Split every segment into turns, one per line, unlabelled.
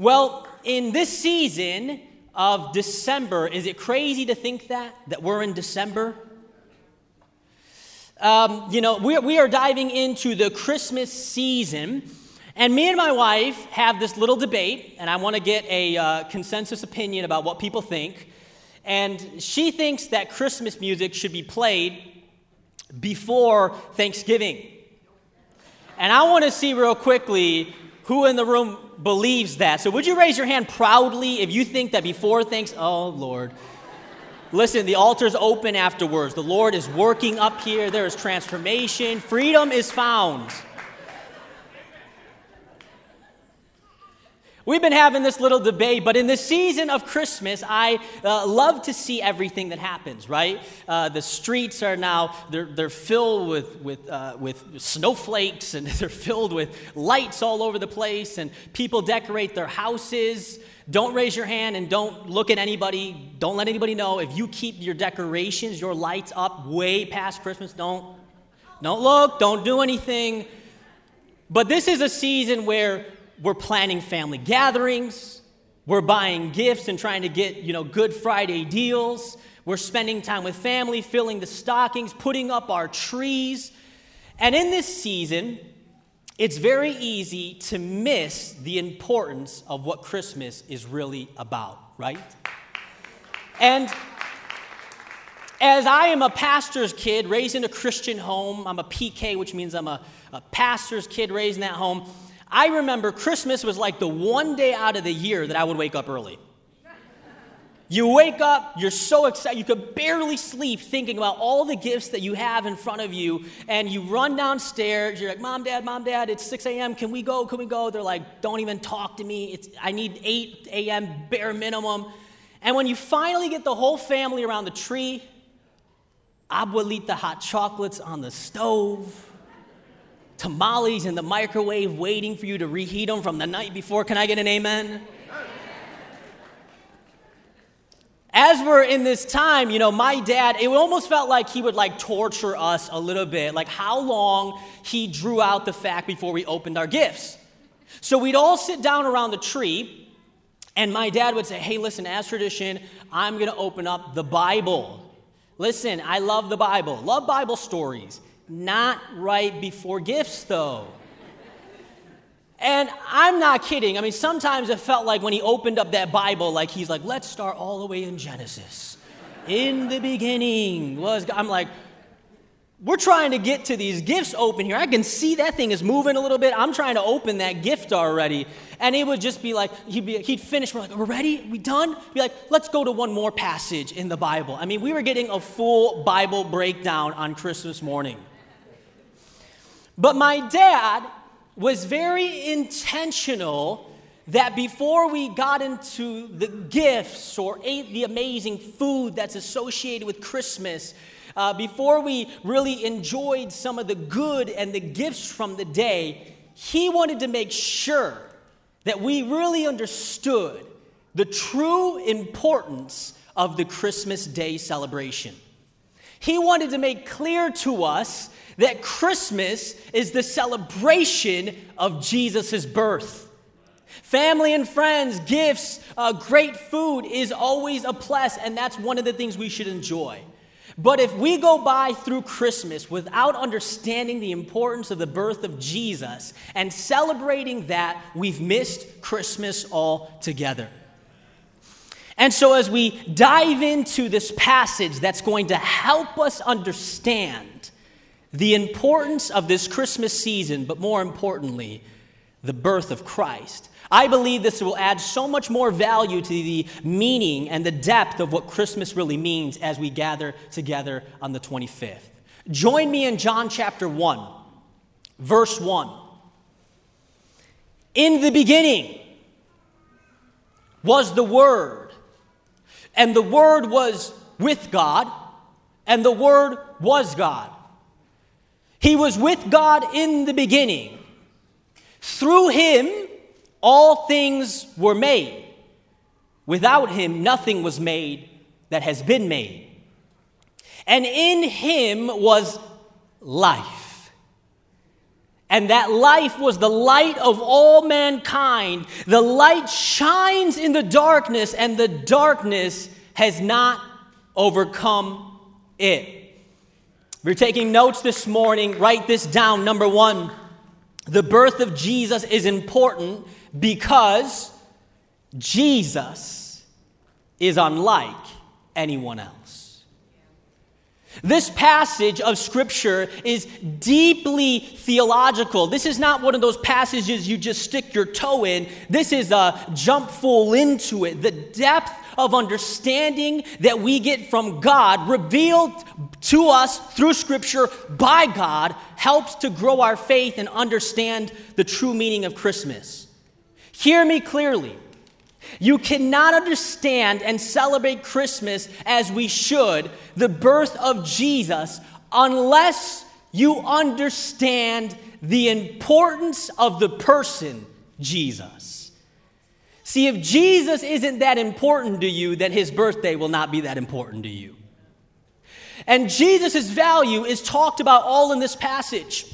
Well, in this season of December, is it crazy to think that, that we're in December? Um, you know, we, we are diving into the Christmas season, and me and my wife have this little debate, and I want to get a uh, consensus opinion about what people think. And she thinks that Christmas music should be played before Thanksgiving. And I want to see real quickly who in the room believes that. So would you raise your hand proudly if you think that before thanks oh Lord. Listen, the altar's open afterwards. The Lord is working up here. There is transformation. Freedom is found. We've been having this little debate, but in the season of Christmas, I uh, love to see everything that happens, right? Uh, the streets are now, they're, they're filled with, with, uh, with snowflakes and they're filled with lights all over the place, and people decorate their houses. Don't raise your hand and don't look at anybody. Don't let anybody know. If you keep your decorations, your lights up way past Christmas, don't, don't look, don't do anything. But this is a season where we're planning family gatherings. We're buying gifts and trying to get, you know, Good Friday deals. We're spending time with family, filling the stockings, putting up our trees. And in this season, it's very easy to miss the importance of what Christmas is really about, right? And as I am a pastor's kid raised in a Christian home, I'm a PK, which means I'm a, a pastor's kid raised in that home. I remember Christmas was like the one day out of the year that I would wake up early. You wake up, you're so excited, you could barely sleep thinking about all the gifts that you have in front of you, and you run downstairs, you're like, Mom, Dad, Mom, Dad, it's 6 a.m., can we go, can we go? They're like, don't even talk to me, it's, I need 8 a.m. bare minimum. And when you finally get the whole family around the tree, abuelita hot chocolates on the stove, tamales in the microwave waiting for you to reheat them from the night before. Can I get an amen? As we're in this time, you know, my dad, it almost felt like he would like torture us a little bit, like how long he drew out the fact before we opened our gifts. So we'd all sit down around the tree, and my dad would say, Hey, listen, as tradition, I'm gonna open up the Bible. Listen, I love the Bible, love Bible stories. Not right before gifts, though. And I'm not kidding. I mean, sometimes it felt like when he opened up that Bible, like he's like, let's start all the way in Genesis. In the beginning was God. I'm like, we're trying to get to these gifts open here. I can see that thing is moving a little bit. I'm trying to open that gift already. And it would just be like, he'd, be, he'd finish. We're like, we're ready? We done? Be like, let's go to one more passage in the Bible. I mean, we were getting a full Bible breakdown on Christmas morning. But my dad was very intentional that before we got into the gifts or ate the amazing food that's associated with Christmas, uh, before we really enjoyed some of the good and the gifts from the day, he wanted to make sure that we really understood the true importance of the Christmas Day celebration. He wanted to make clear to us that Christmas is the celebration of Jesus' birth. Family and friends, gifts, uh, great food is always a plus, and that's one of the things we should enjoy. But if we go by through Christmas without understanding the importance of the birth of Jesus and celebrating that, we've missed Christmas altogether. And so, as we dive into this passage that's going to help us understand the importance of this Christmas season, but more importantly, the birth of Christ. I believe this will add so much more value to the meaning and the depth of what Christmas really means as we gather together on the 25th. Join me in John chapter 1, verse 1. In the beginning was the Word, and the Word was with God, and the Word was God. He was with God in the beginning. Through him, all things were made. Without him, nothing was made that has been made. And in him was life. And that life was the light of all mankind. The light shines in the darkness, and the darkness has not overcome it. If you're taking notes this morning, write this down. Number one, the birth of Jesus is important because Jesus is unlike anyone else. This passage of Scripture is deeply theological. This is not one of those passages you just stick your toe in. This is a jump full into it. The depth of understanding that we get from God, revealed to us through Scripture by God, helps to grow our faith and understand the true meaning of Christmas. Hear me clearly. You cannot understand and celebrate Christmas as we should, the birth of Jesus, unless you understand the importance of the person, Jesus. See, if Jesus isn't that important to you, then his birthday will not be that important to you. And Jesus' value is talked about all in this passage.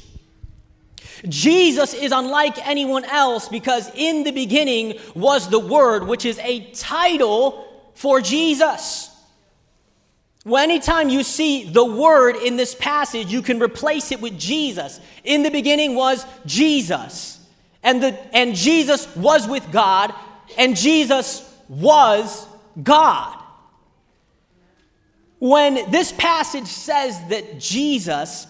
Jesus is unlike anyone else because in the beginning was the Word, which is a title for Jesus. Well, anytime you see the word in this passage, you can replace it with Jesus. In the beginning was Jesus. And, the, and Jesus was with God, and Jesus was God. When this passage says that Jesus,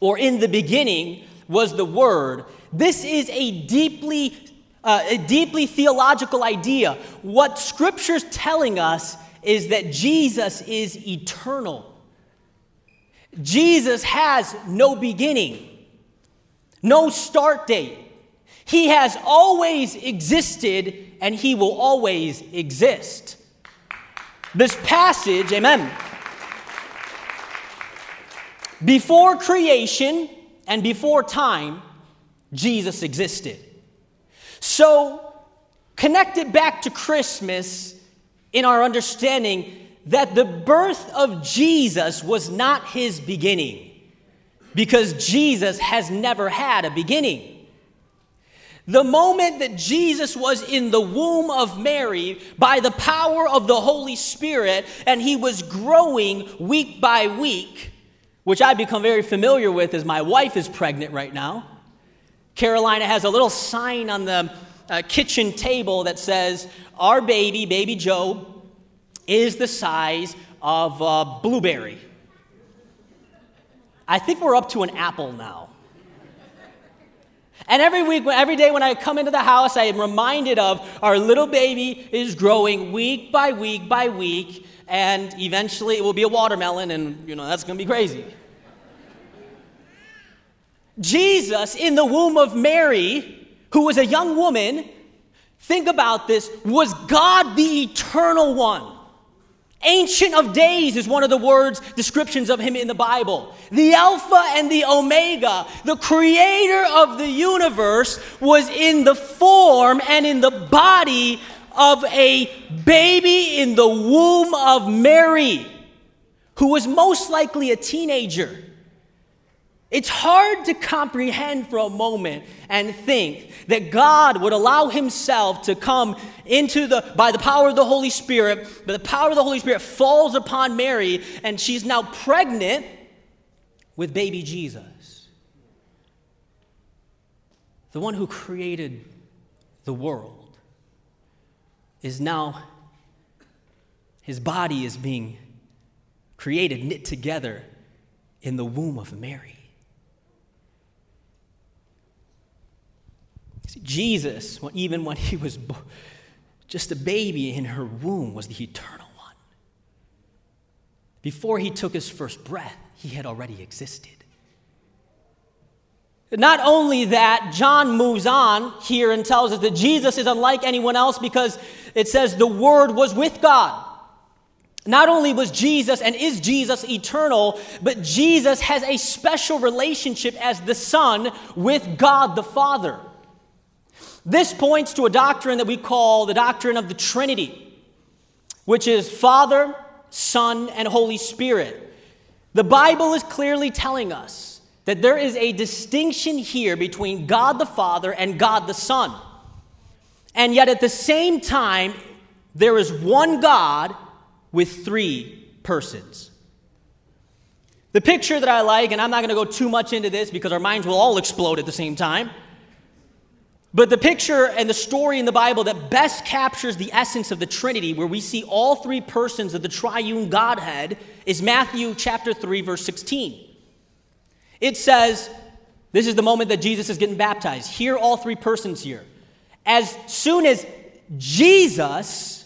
or in the beginning, was the Word. This is a deeply, uh, a deeply theological idea. What Scripture's telling us is that Jesus is eternal. Jesus has no beginning, no start date. He has always existed and he will always exist. This passage, amen. Before creation, and before time, Jesus existed. So, connect it back to Christmas in our understanding that the birth of Jesus was not his beginning, because Jesus has never had a beginning. The moment that Jesus was in the womb of Mary by the power of the Holy Spirit and he was growing week by week, which I've become very familiar with as my wife is pregnant right now. Carolina has a little sign on the uh, kitchen table that says, Our baby, baby Joe, is the size of a blueberry. I think we're up to an apple now. And every week, every day when I come into the house, I am reminded of our little baby is growing week by week by week and eventually it will be a watermelon, and you know, that's to be crazy. Jesus, in the womb of Mary, who was a young woman, think about this, was God the eternal one. Ancient of Days is one of the words, descriptions of him in the Bible. The Alpha and the Omega, the creator of the universe, was in the form and in the body of a baby in the womb of Mary, who was most likely a teenager. It's hard to comprehend for a moment and think that God would allow himself to come into the by the power of the Holy Spirit, but the power of the Holy Spirit falls upon Mary and she's now pregnant with baby Jesus. The one who created the world is now, his body is being created, knit together in the womb of Mary. See, Jesus, even when he was just a baby in her womb, was the eternal one. Before he took his first breath, he had already existed. Not only that, John moves on here and tells us that Jesus is unlike anyone else because it says the Word was with God. Not only was Jesus and is Jesus eternal, but Jesus has a special relationship as the Son with God the Father. This points to a doctrine that we call the doctrine of the Trinity, which is Father, Son, and Holy Spirit. The Bible is clearly telling us that there is a distinction here between God the Father and God the Son. And yet at the same time, there is one God with three persons. The picture that I like, and I'm not going to go too much into this because our minds will all explode at the same time. But the picture and the story in the Bible that best captures the essence of the Trinity, where we see all three persons of the triune Godhead, is Matthew chapter 3, verse 16. It says, This is the moment that Jesus is getting baptized. Hear all three persons here. As soon as Jesus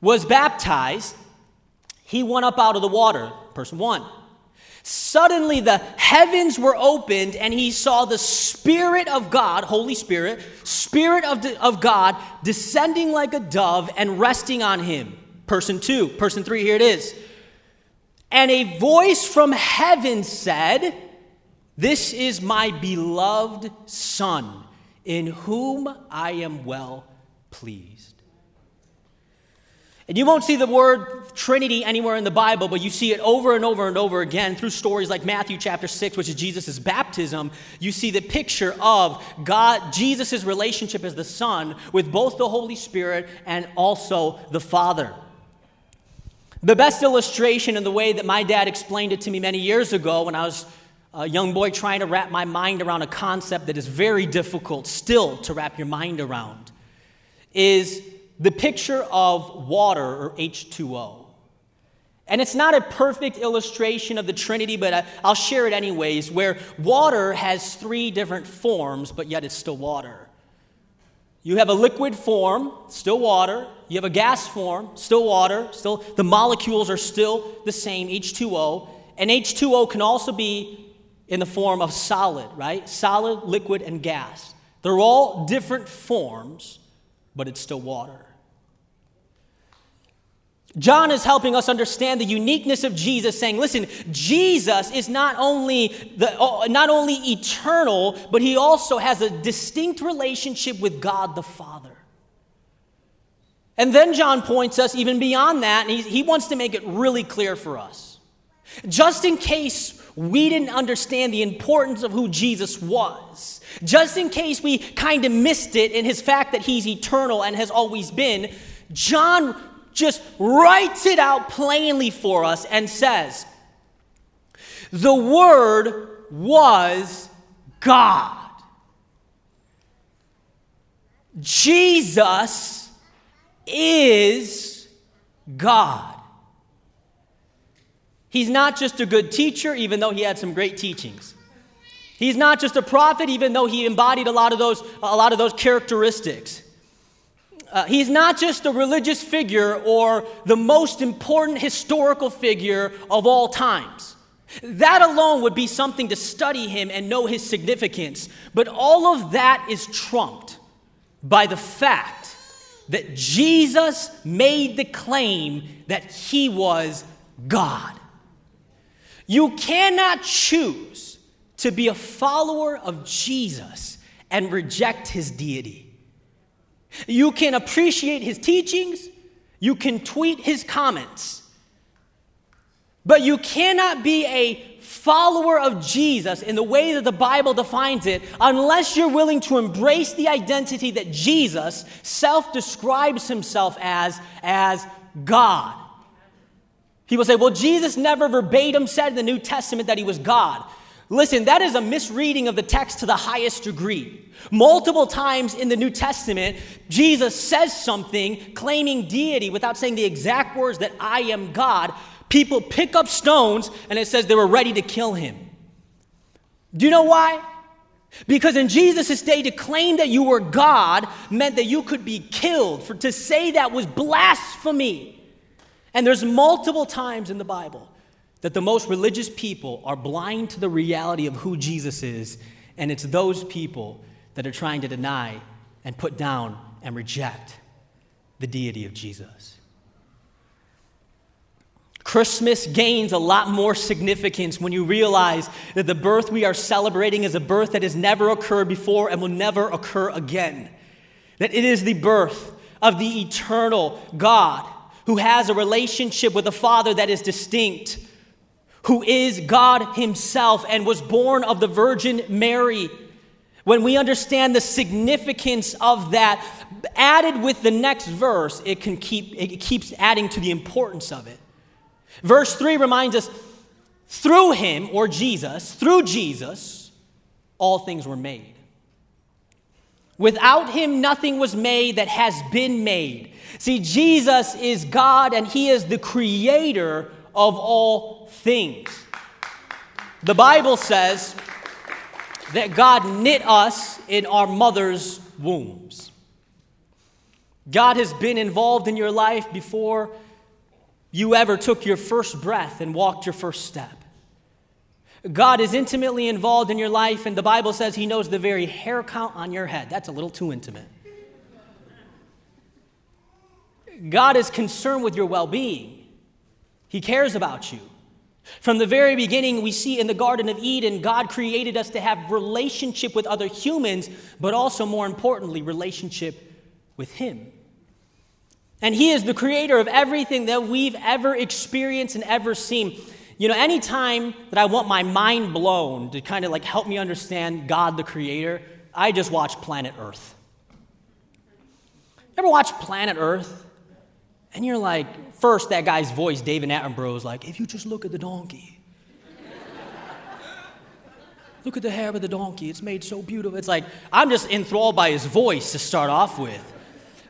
was baptized, he went up out of the water. Person one. Suddenly the heavens were opened, and he saw the Spirit of God, Holy Spirit, Spirit of, of God, descending like a dove and resting on him. Person two. Person three, here it is. And a voice from heaven said, This is my beloved Son, in whom I am well pleased. And you won't see the word Trinity anywhere in the Bible, but you see it over and over and over again through stories like Matthew chapter 6, which is Jesus' baptism. You see the picture of God, Jesus' relationship as the Son with both the Holy Spirit and also the Father. The best illustration in the way that my dad explained it to me many years ago when I was a young boy trying to wrap my mind around a concept that is very difficult still to wrap your mind around is the picture of water or H2O. And it's not a perfect illustration of the Trinity, but I'll share it anyways, where water has three different forms, but yet it's still water. You have a liquid form, still water. You have a gas form, still water. Still, the molecules are still the same, H2O. And H2O can also be in the form of solid, right? Solid, liquid, and gas. They're all different forms, but it's still water. John is helping us understand the uniqueness of Jesus, saying, listen, Jesus is not only, the, uh, not only eternal, but he also has a distinct relationship with God the Father. And then John points us even beyond that, and he, he wants to make it really clear for us. Just in case we didn't understand the importance of who Jesus was, just in case we kind of missed it in his fact that he's eternal and has always been, John just writes it out plainly for us and says, The Word was God. Jesus is God. He's not just a good teacher, even though he had some great teachings. He's not just a prophet, even though he embodied a lot of those, a lot of those characteristics. Uh, he's not just a religious figure or the most important historical figure of all times. That alone would be something to study him and know his significance. But all of that is trumped by the fact that Jesus made the claim that he was God. You cannot choose to be a follower of Jesus and reject his deity. You can appreciate his teachings, you can tweet his comments, but you cannot be a follower of Jesus in the way that the Bible defines it unless you're willing to embrace the identity that Jesus self describes himself as, as God. People say, well, Jesus never verbatim said in the New Testament that he was God. Listen, that is a misreading of the text to the highest degree. Multiple times in the New Testament, Jesus says something claiming deity without saying the exact words that I am God. People pick up stones and it says they were ready to kill him. Do you know why? Because in Jesus' day, to claim that you were God meant that you could be killed. For to say that was blasphemy. And there's multiple times in the Bible that the most religious people are blind to the reality of who Jesus is, and it's those people that are trying to deny and put down and reject the deity of Jesus. Christmas gains a lot more significance when you realize that the birth we are celebrating is a birth that has never occurred before and will never occur again. That it is the birth of the eternal God who has a relationship with the Father that is distinct who is God Himself and was born of the Virgin Mary. When we understand the significance of that, added with the next verse, it, can keep, it keeps adding to the importance of it. Verse 3 reminds us through Him, or Jesus, through Jesus, all things were made. Without Him, nothing was made that has been made. See, Jesus is God and He is the creator of all things. The Bible says that God knit us in our mother's wombs. God has been involved in your life before you ever took your first breath and walked your first step. God is intimately involved in your life, and the Bible says He knows the very hair count on your head. That's a little too intimate. God is concerned with your well being, He cares about you. From the very beginning, we see in the Garden of Eden, God created us to have relationship with other humans, but also, more importantly, relationship with Him. And He is the creator of everything that we've ever experienced and ever seen. You know, anytime that I want my mind blown to kind of like help me understand God the creator, I just watch Planet Earth. Ever watch Planet Earth? And you're like, first, that guy's voice, David Attenborough, is like, if you just look at the donkey, look at the hair of the donkey, it's made so beautiful. It's like, I'm just enthralled by his voice to start off with.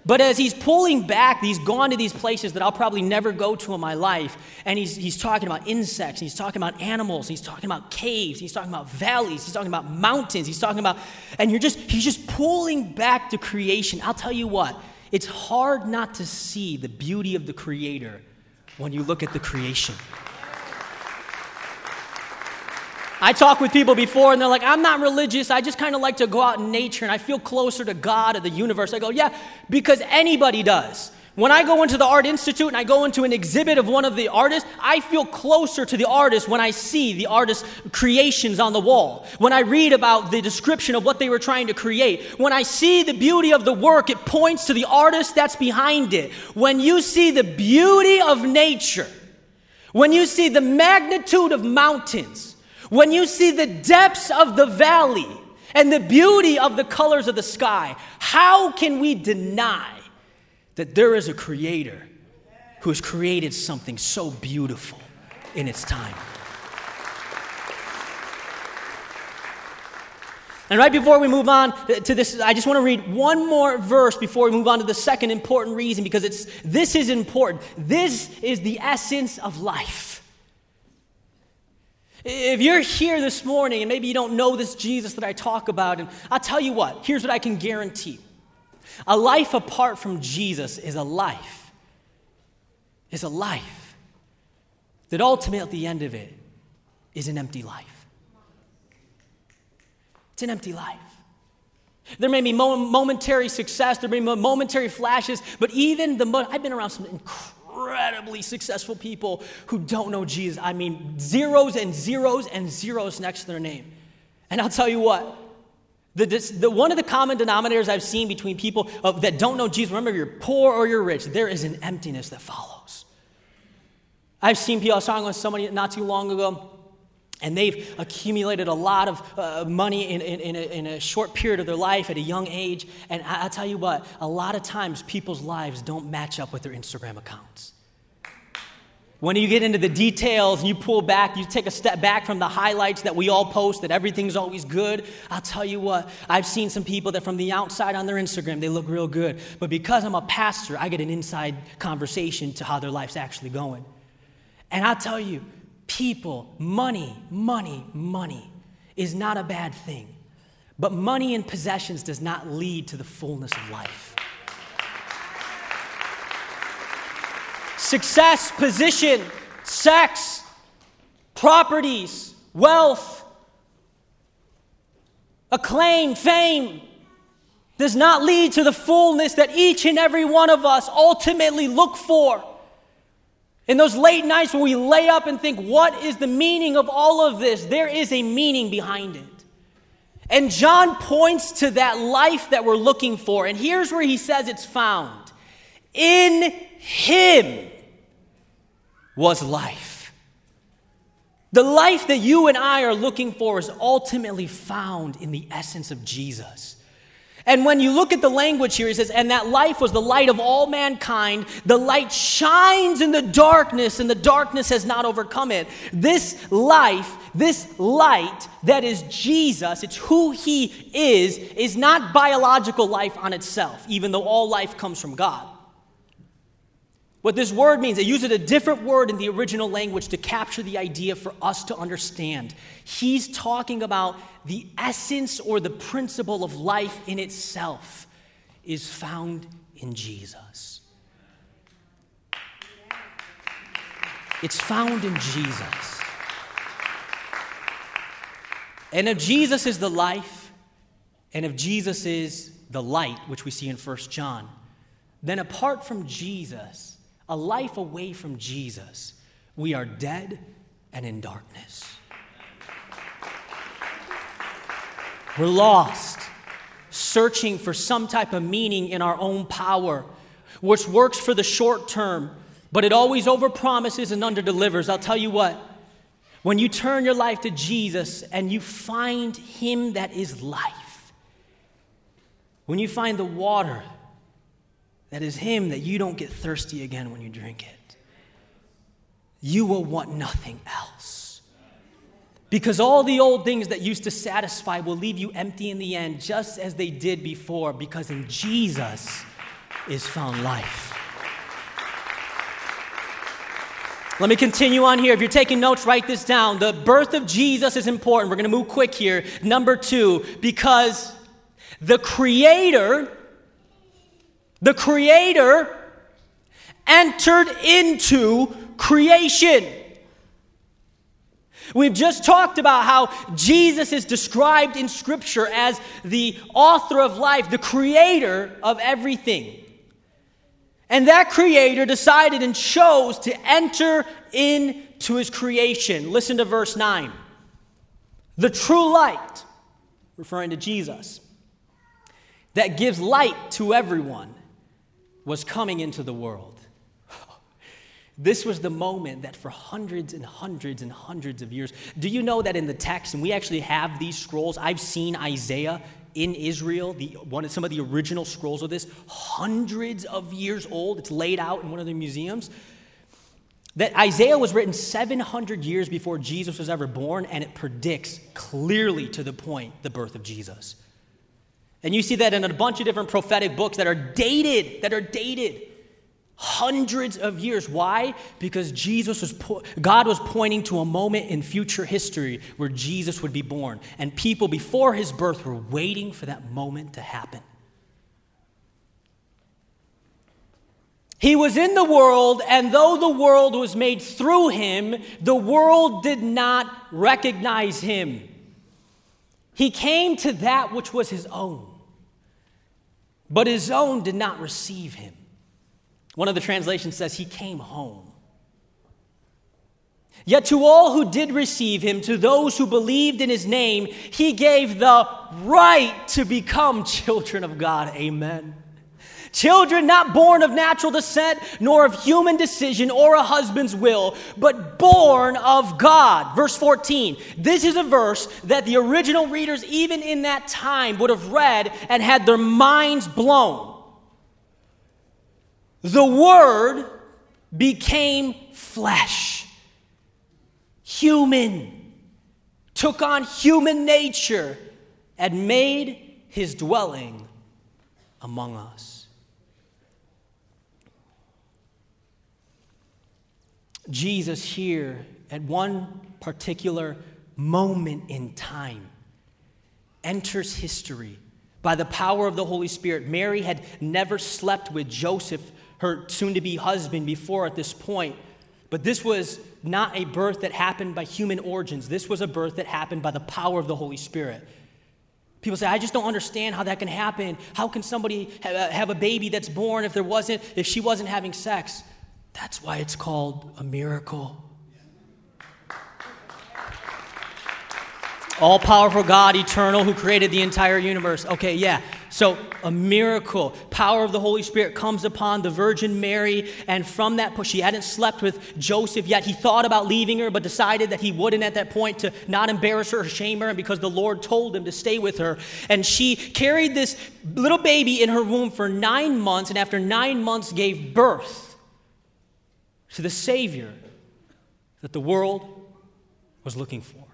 But as he's pulling back, he's gone to these places that I'll probably never go to in my life. And he's, he's talking about insects, he's talking about animals, he's talking about caves, he's talking about valleys, he's talking about mountains, he's talking about, and you're just, he's just pulling back to creation. I'll tell you what, it's hard not to see the beauty of the Creator when you look at the creation. I talk with people before and they're like, I'm not religious. I just kind of like to go out in nature and I feel closer to God or the universe. I go, yeah, because anybody does. When I go into the Art Institute and I go into an exhibit of one of the artists, I feel closer to the artist when I see the artist's creations on the wall. When I read about the description of what they were trying to create. When I see the beauty of the work, it points to the artist that's behind it. When you see the beauty of nature, when you see the magnitude of mountains, when you see the depths of the valley and the beauty of the colors of the sky, how can we deny that there is a creator who has created something so beautiful in its time. And right before we move on to this, I just want to read one more verse before we move on to the second important reason because it's this is important. This is the essence of life. If you're here this morning and maybe you don't know this Jesus that I talk about, and I'll tell you what, here's what I can guarantee. A life apart from Jesus is a life, is a life that ultimately at the end of it is an empty life. It's an empty life. There may be momentary success, there may be momentary flashes, but even the, mo- I've been around some incredibly successful people who don't know Jesus. I mean, zeros and zeros and zeros next to their name. And I'll tell you what, the, the, one of the common denominators I've seen between people of, that don't know Jesus, remember, you're poor or you're rich, there is an emptiness that follows. I've seen people, I was talking with somebody not too long ago, and they've accumulated a lot of uh, money in, in, in, a, in, a, short period of their life at a young age. And I, I'll tell you what, a lot of times people's lives don't match up with their Instagram accounts. When you get into the details and you pull back, you take a step back from the highlights that we all post, that everything's always good. I'll tell you what, I've seen some people that from the outside on their Instagram, they look real good. But because I'm a pastor, I get an inside conversation to how their life's actually going. And I'll tell you, people, money, money, money is not a bad thing. But money and possessions does not lead to the fullness of life. success, position, sex, properties, wealth, acclaim, fame does not lead to the fullness that each and every one of us ultimately look for. In those late nights when we lay up and think, what is the meaning of all of this? There is a meaning behind it. And John points to that life that we're looking for. And here's where he says it's found in Him was life. The life that you and I are looking for is ultimately found in the essence of Jesus. And when you look at the language here, he says, and that life was the light of all mankind. The light shines in the darkness, and the darkness has not overcome it. This life, this light that is Jesus, it's who he is, is not biological life on itself, even though all life comes from God. What this word means, they use a different word in the original language to capture the idea for us to understand. He's talking about the essence or the principle of life in itself is found in Jesus. It's found in Jesus. And if Jesus is the life, and if Jesus is the light, which we see in 1 John, then apart from Jesus, a life away from Jesus, we are dead and in darkness. We're lost, searching for some type of meaning in our own power, which works for the short term, but it always overpromises and underdelivers. I'll tell you what, when you turn your life to Jesus and you find Him that is life, when you find the water that is Him that you don't get thirsty again when you drink it. You will want nothing else. Because all the old things that used to satisfy will leave you empty in the end, just as they did before, because in Jesus is found life. Let me continue on here. If you're taking notes, write this down. The birth of Jesus is important. We're going to move quick here. Number two, because the Creator the Creator entered into creation. We've just talked about how Jesus is described in Scripture as the author of life, the creator of everything. And that creator decided and chose to enter into his creation. Listen to verse 9. The true light, referring to Jesus, that gives light to everyone was coming into the world. This was the moment that for hundreds and hundreds and hundreds of years, do you know that in the text, and we actually have these scrolls, I've seen Isaiah in Israel, the, one, some of the original scrolls of this, hundreds of years old. It's laid out in one of the museums. That Isaiah was written 700 years before Jesus was ever born, and it predicts clearly to the point the birth of Jesus. And you see that in a bunch of different prophetic books that are dated, that are dated hundreds of years. Why? Because Jesus was po- God was pointing to a moment in future history where Jesus would be born, and people before his birth were waiting for that moment to happen. He was in the world, and though the world was made through him, the world did not recognize him. He came to that which was his own but his own did not receive him. One of the translations says he came home. Yet to all who did receive him, to those who believed in his name, he gave the right to become children of God. Amen. Children not born of natural descent, nor of human decision or a husband's will, but born of God. Verse 14. This is a verse that the original readers, even in that time, would have read and had their minds blown. The Word became flesh, human, took on human nature, and made his dwelling among us. Jesus here at one particular moment in time enters history by the power of the Holy Spirit. Mary had never slept with Joseph, her soon to be husband, before at this point. But this was not a birth that happened by human origins. This was a birth that happened by the power of the Holy Spirit. People say, I just don't understand how that can happen. How can somebody uh, have a baby that's born if there wasn't, if she wasn't having sex? That's why it's called a miracle. All powerful God, eternal, who created the entire universe. Okay, yeah. So, a miracle, power of the Holy Spirit comes upon the Virgin Mary, and from that she hadn't slept with Joseph yet. He thought about leaving her, but decided that he wouldn't at that point to not embarrass her or shame her, and because the Lord told him to stay with her. And she carried this little baby in her womb for nine months, and after nine months, gave birth to the Savior that the world was looking for.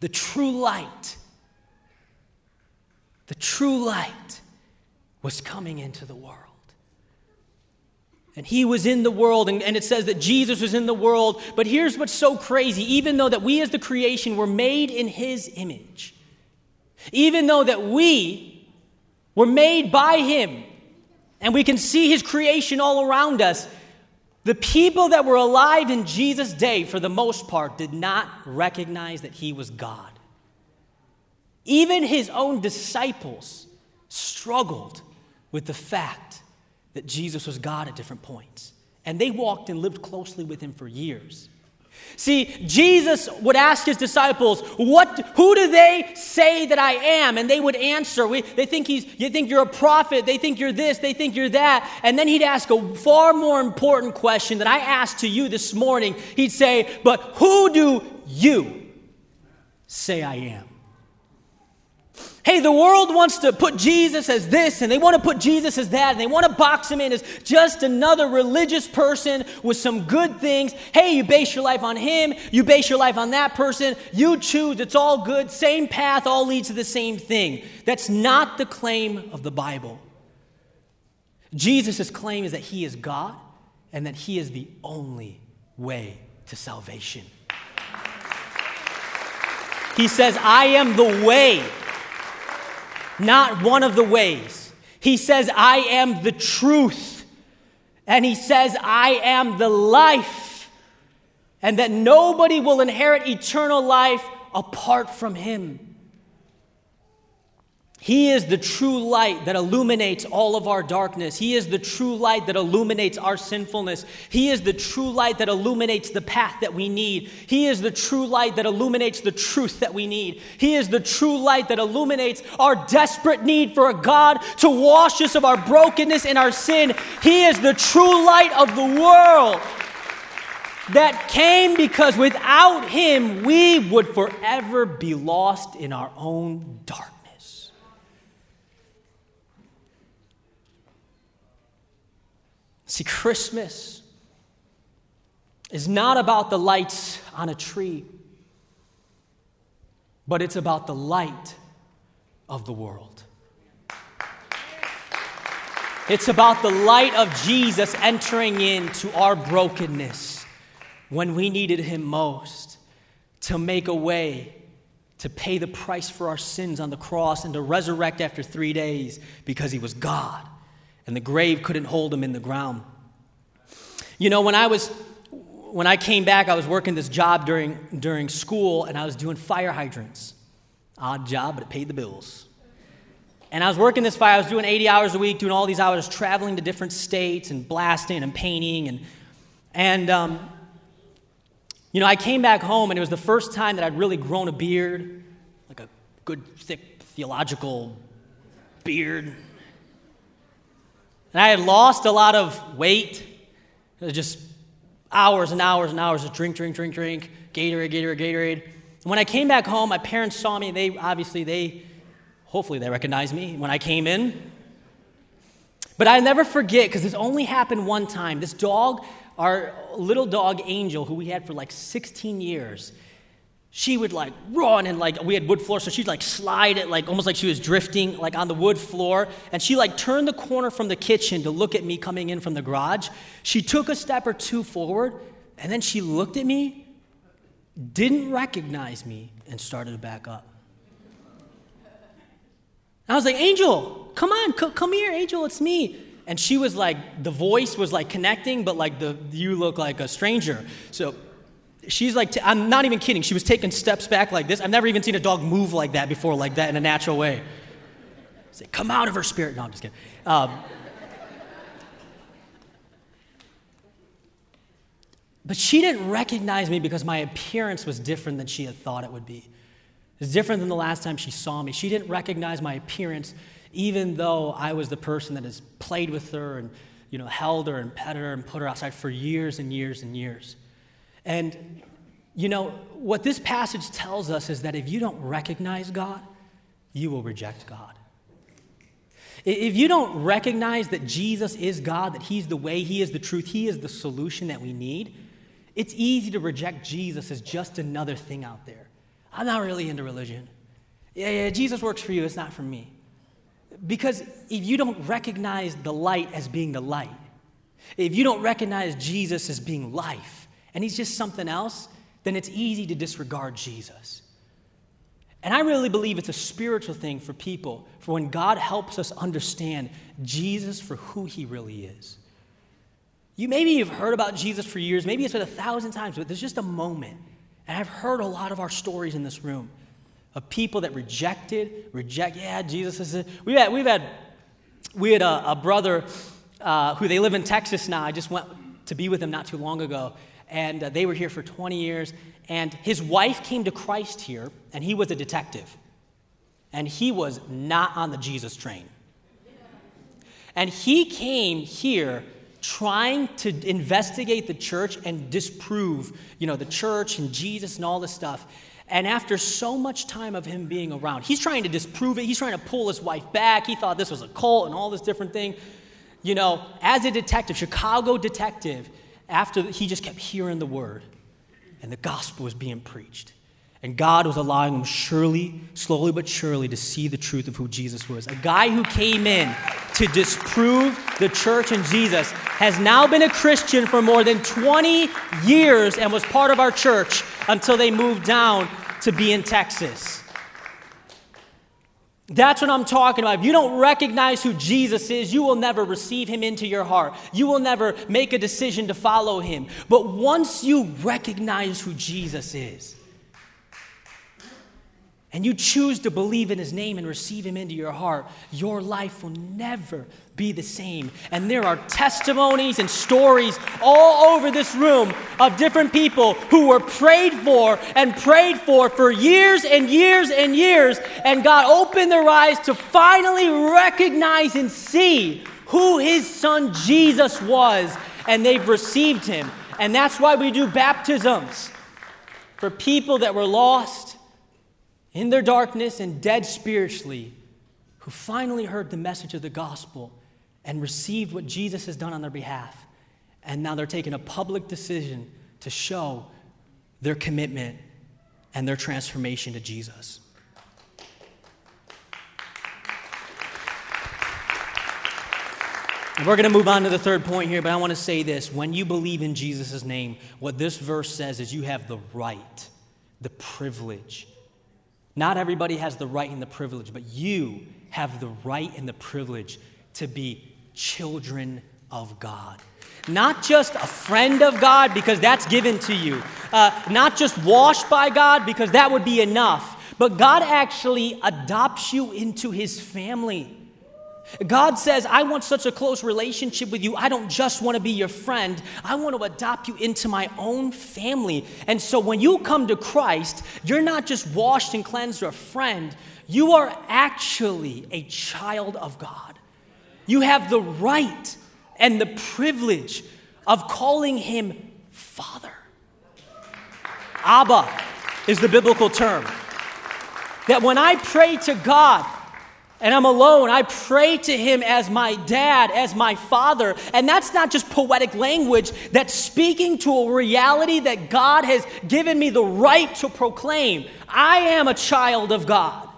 The true light the true light was coming into the world. And he was in the world, and, and, it says that Jesus was in the world. But here's what's so crazy even though that we as the creation were made in his image, even though that we were made by him, and we can see his creation all around us, the people that were alive in Jesus' day, for the most part, did not recognize that he was God. Even his own disciples struggled with the fact that Jesus was God at different points. And they walked and lived closely with him for years. See, Jesus would ask his disciples, what, Who do they say that I am? And they would answer. We, they think he's, you think you're a prophet. They think you're this. They think you're that. And then he'd ask a far more important question that I asked to you this morning. He'd say, But who do you say I am? Hey, the world wants to put Jesus as this, and they want to put Jesus as that, and they want to box him in as just another religious person with some good things. Hey, you base your life on him, you base your life on that person, you choose, it's all good, same path, all leads to the same thing. That's not the claim of the Bible. Jesus' claim is that he is God and that he is the only way to salvation. He says, I am the way not one of the ways. He says, I am the truth. And he says, I am the life. And that nobody will inherit eternal life apart from him. He is the true light that illuminates all of our darkness. He is the true light that illuminates our sinfulness. He is the true light that illuminates the path that we need. He is the true light that illuminates the truth that we need. He is the true light that illuminates our desperate need for a God to wash us of our brokenness and our sin. He is the true light of the world that came because without Him we would forever be lost in our own darkness. See, Christmas is not about the lights on a tree, but it's about the light of the world. It's about the light of Jesus entering into our brokenness when we needed Him most to make a way to pay the price for our sins on the cross and to resurrect after three days because He was God and the grave couldn't hold him in the ground. You know, when I was when I came back, I was working this job during, during school and I was doing fire hydrants. Odd job, but it paid the bills. And I was working this fire, I was doing 80 hours a week, doing all these hours, traveling to different states and blasting and painting. And, and um, you know, I came back home and it was the first time that I'd really grown a beard, like a good, thick, theological beard. And I had lost a lot of weight. It was just hours and hours and hours of drink, drink, drink, drink, Gatorade, Gatorade, Gatorade. And when I came back home, my parents saw me. They obviously, they, hopefully, they recognized me when I came in. But I never forget because this only happened one time. This dog, our little dog Angel, who we had for like 16 years, she would like run and like we had wood floor so she'd like slide it like almost like she was drifting like on the wood floor. And she like turned the corner from the kitchen to look at me coming in from the garage. She took a step or two forward and then she looked at me didn't recognize me and started to back up. I was like angel come on c- come here angel it's me. And she was like the voice was like connecting but like the you look like a stranger. So she's like, i I'm not even kidding. She was taking steps back like this. I've never even seen a dog move like that before, like that in a natural way. Say, come out of her spirit. No, I'm just kidding. Um, but she didn't recognize me because my appearance was different than she had thought it would be. It's different than the last time she saw me. She didn't recognize my appearance, even though I was the person that has played with her and you know, held her and petted her and put her outside for years and years and years. And, you know, what this passage tells us is that if you don't recognize God, you will reject God. If you don't recognize that Jesus is God, that He's the way, He is the truth, He is the solution that we need, it's easy to reject Jesus as just another thing out there. I'm not really into religion. Yeah, yeah, Jesus works for you, it's not for me. Because if you don't recognize the light as being the light, if you don't recognize Jesus as being life, and He's just something else, then it's easy to disregard Jesus. And I really believe it's a spiritual thing for people, for when God helps us understand Jesus for who he really is. You maybe you've heard about Jesus for years, maybe it's been a thousand times, but there's just a moment. And I've heard a lot of our stories in this room of people that rejected, reject, yeah, Jesus is it. We've had, we've had, we had a, a brother uh, who they live in Texas now. I just went to be with him not too long ago. And uh, they were here for 20 years. And his wife came to Christ here, and he was a detective. And he was not on the Jesus train. And he came here trying to investigate the church and disprove, you know, the church and Jesus and all this stuff. And after so much time of him being around, he's trying to disprove it. He's trying to pull his wife back. He thought this was a cult and all this different thing. You know, as a detective, Chicago detective, after he just kept hearing the word and the gospel was being preached. And God was allowing him surely, slowly but surely, to see the truth of who Jesus was. A guy who came in to disprove the church and Jesus has now been a Christian for more than 20 years and was part of our church until they moved down to be in Texas. That's what I'm talking about. If you don't recognize who Jesus is, you will never receive him into your heart. You will never make a decision to follow him. But once you recognize who Jesus is, and you choose to believe in his name and receive him into your heart, your life will never be the same. And there are testimonies and stories all over this room of different people who were prayed for and prayed for for years and years and years. And God opened their eyes to finally recognize and see who his son Jesus was. And they've received him. And that's why we do baptisms for people that were lost in their darkness and dead spiritually who finally heard the message of the gospel and received what Jesus has done on their behalf. And now they're taking a public decision to show their commitment and their transformation to Jesus. And we're going to move on to the third point here, but I want to say this. When you believe in Jesus' name, what this verse says is you have the right, the privilege, not everybody has the right and the privilege, but you have the right and the privilege to be children of God. Not just a friend of God, because that's given to you. Uh, not just washed by God, because that would be enough. But God actually adopts you into his family. God says, I want such a close relationship with you. I don't just want to be your friend, I want to adopt you into my own family. And so when you come to Christ, you're not just washed and cleansed or a friend, you are actually a child of God. You have the right and the privilege of calling him Father. Abba is the biblical term. That when I pray to God, and I'm alone, I pray to him as my dad, as my father. And that's not just poetic language, that's speaking to a reality that God has given me the right to proclaim. I am a child of God.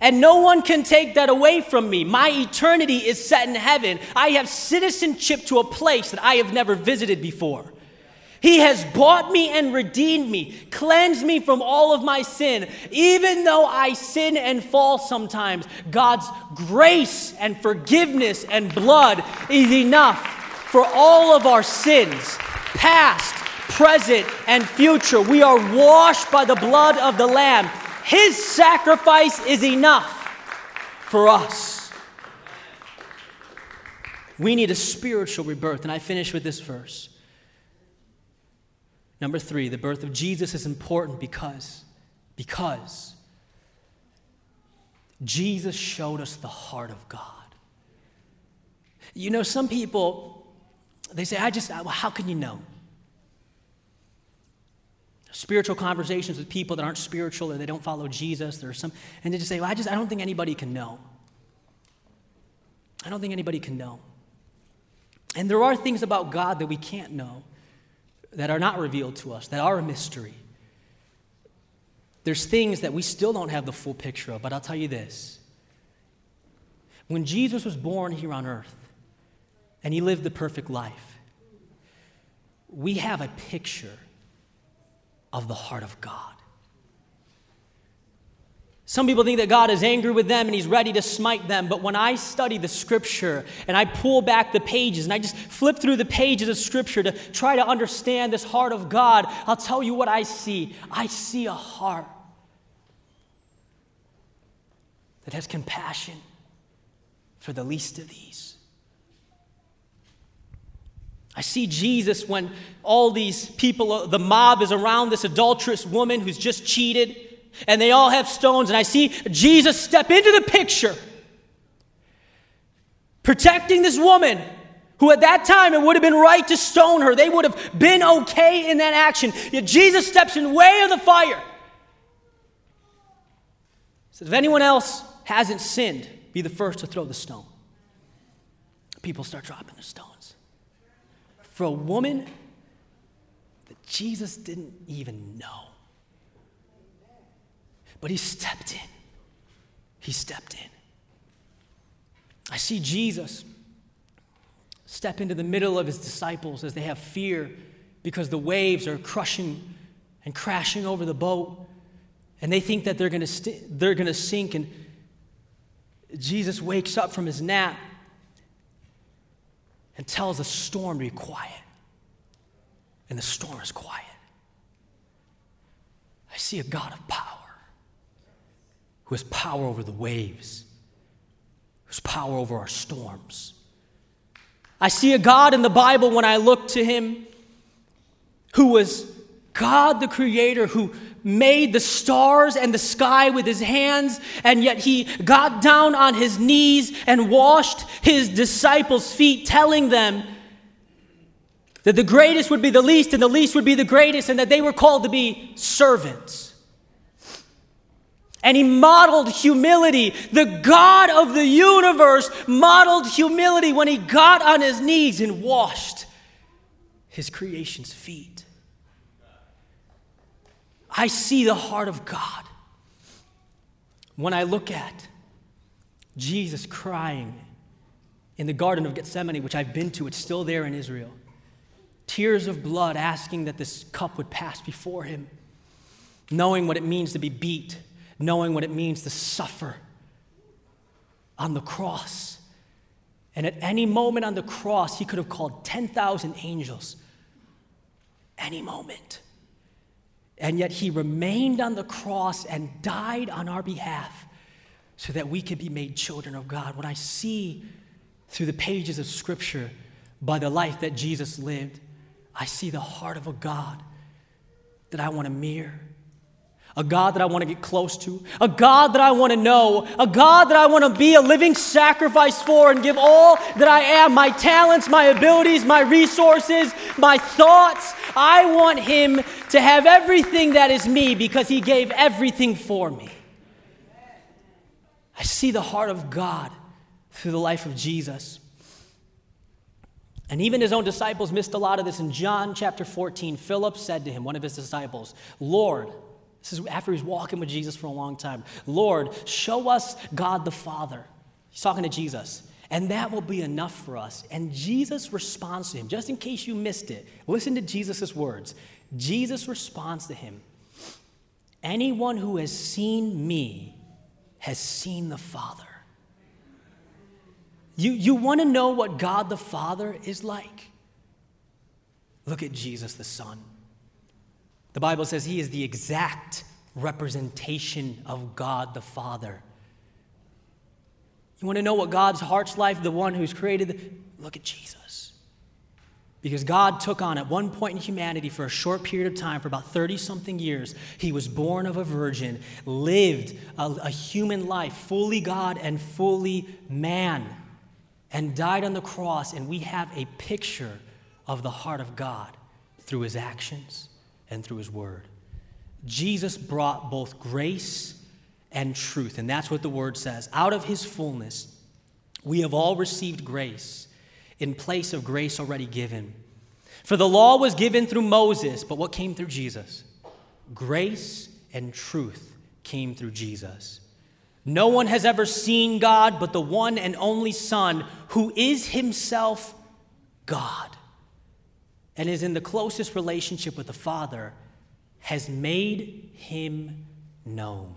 And no one can take that away from me. My eternity is set in heaven. I have citizenship to a place that I have never visited before. He has bought me and redeemed me, cleansed me from all of my sin. Even though I sin and fall sometimes, God's grace and forgiveness and blood is enough for all of our sins, past, present, and future. We are washed by the blood of the Lamb. His sacrifice is enough for us. We need a spiritual rebirth. And I finish with this verse. Number three, the birth of Jesus is important because, because Jesus showed us the heart of God. You know, some people, they say, I just, uh, well, how can you know? Spiritual conversations with people that aren't spiritual or they don't follow Jesus. There's some, and they just say, well, I just, I don't think anybody can know. I don't think anybody can know. And there are things about God that we can't know, that are not revealed to us, that are a mystery. There's things that we still don't have the full picture of, but I'll tell you this. When Jesus was born here on earth and he lived the perfect life, we have a picture of the heart of God. Some people think that God is angry with them and he's ready to smite them. But when I study the scripture and I pull back the pages and I just flip through the pages of scripture to try to understand this heart of God, I'll tell you what I see. I see a heart that has compassion for the least of these. I see Jesus when all these people, the mob is around this adulterous woman who's just cheated and they all have stones. And I see Jesus step into the picture, protecting this woman who at that time it would have been right to stone her. They would have been okay in that action. Yet Jesus steps in way of the fire. Says, if anyone else hasn't sinned, be the first to throw the stone. People start dropping the stones. For a woman that Jesus didn't even know. But he stepped in. He stepped in. I see Jesus step into the middle of his disciples as they have fear because the waves are crushing and crashing over the boat. And they think that they're going to st- they're going to sink. And Jesus wakes up from his nap and tells the storm to be quiet. And the storm is quiet. I see a God of power who has power over the waves, who has power over our storms. I see a God in the Bible when I look to him who was God the Creator, who made the stars and the sky with his hands, and yet he got down on his knees and washed his disciples' feet, telling them that the greatest would be the least and the least would be the greatest, and that they were called to be servants. And he modeled humility. The God of the universe modeled humility when he got on his knees and washed his creation's feet. I see the heart of God when I look at Jesus crying in the Garden of Gethsemane, which I've been to, it's still there in Israel. Tears of blood asking that this cup would pass before him, knowing what it means to be beat knowing what it means to suffer on the cross. And at any moment on the cross, he could have called 10,000 angels. Any moment. And yet he remained on the cross and died on our behalf so that we could be made children of God. When I see through the pages of Scripture by the life that Jesus lived, I see the heart of a God that I want to mirror a God that I want to get close to, a God that I want to know, a God that I want to be a living sacrifice for and give all that I am my talents, my abilities, my resources, my thoughts. I want Him to have everything that is me because He gave everything for me. I see the heart of God through the life of Jesus. And even his own disciples missed a lot of this. In John chapter 14, Philip said to him, one of his disciples, Lord, this is after he's walking with Jesus for a long time. Lord, show us God the Father. He's talking to Jesus. And that will be enough for us. And Jesus responds to him, just in case you missed it. Listen to Jesus' words. Jesus responds to him Anyone who has seen me has seen the Father. You, you want to know what God the Father is like? Look at Jesus the Son. The Bible says he is the exact representation of God the Father. You want to know what God's heart's like? The one who's created, look at Jesus. Because God took on at one point in humanity for a short period of time, for about 30 something years, he was born of a virgin, lived a, a, human life, fully God and fully man, and died on the cross. And we have a picture of the heart of God through his actions and through his word. Jesus brought both grace and truth, and that's what the word says. Out of his fullness, we have all received grace in place of grace already given. For the law was given through Moses, but what came through Jesus? Grace and truth came through Jesus. No one has ever seen God but the one and only Son, who is himself God and is in the closest relationship with the Father, has made him known.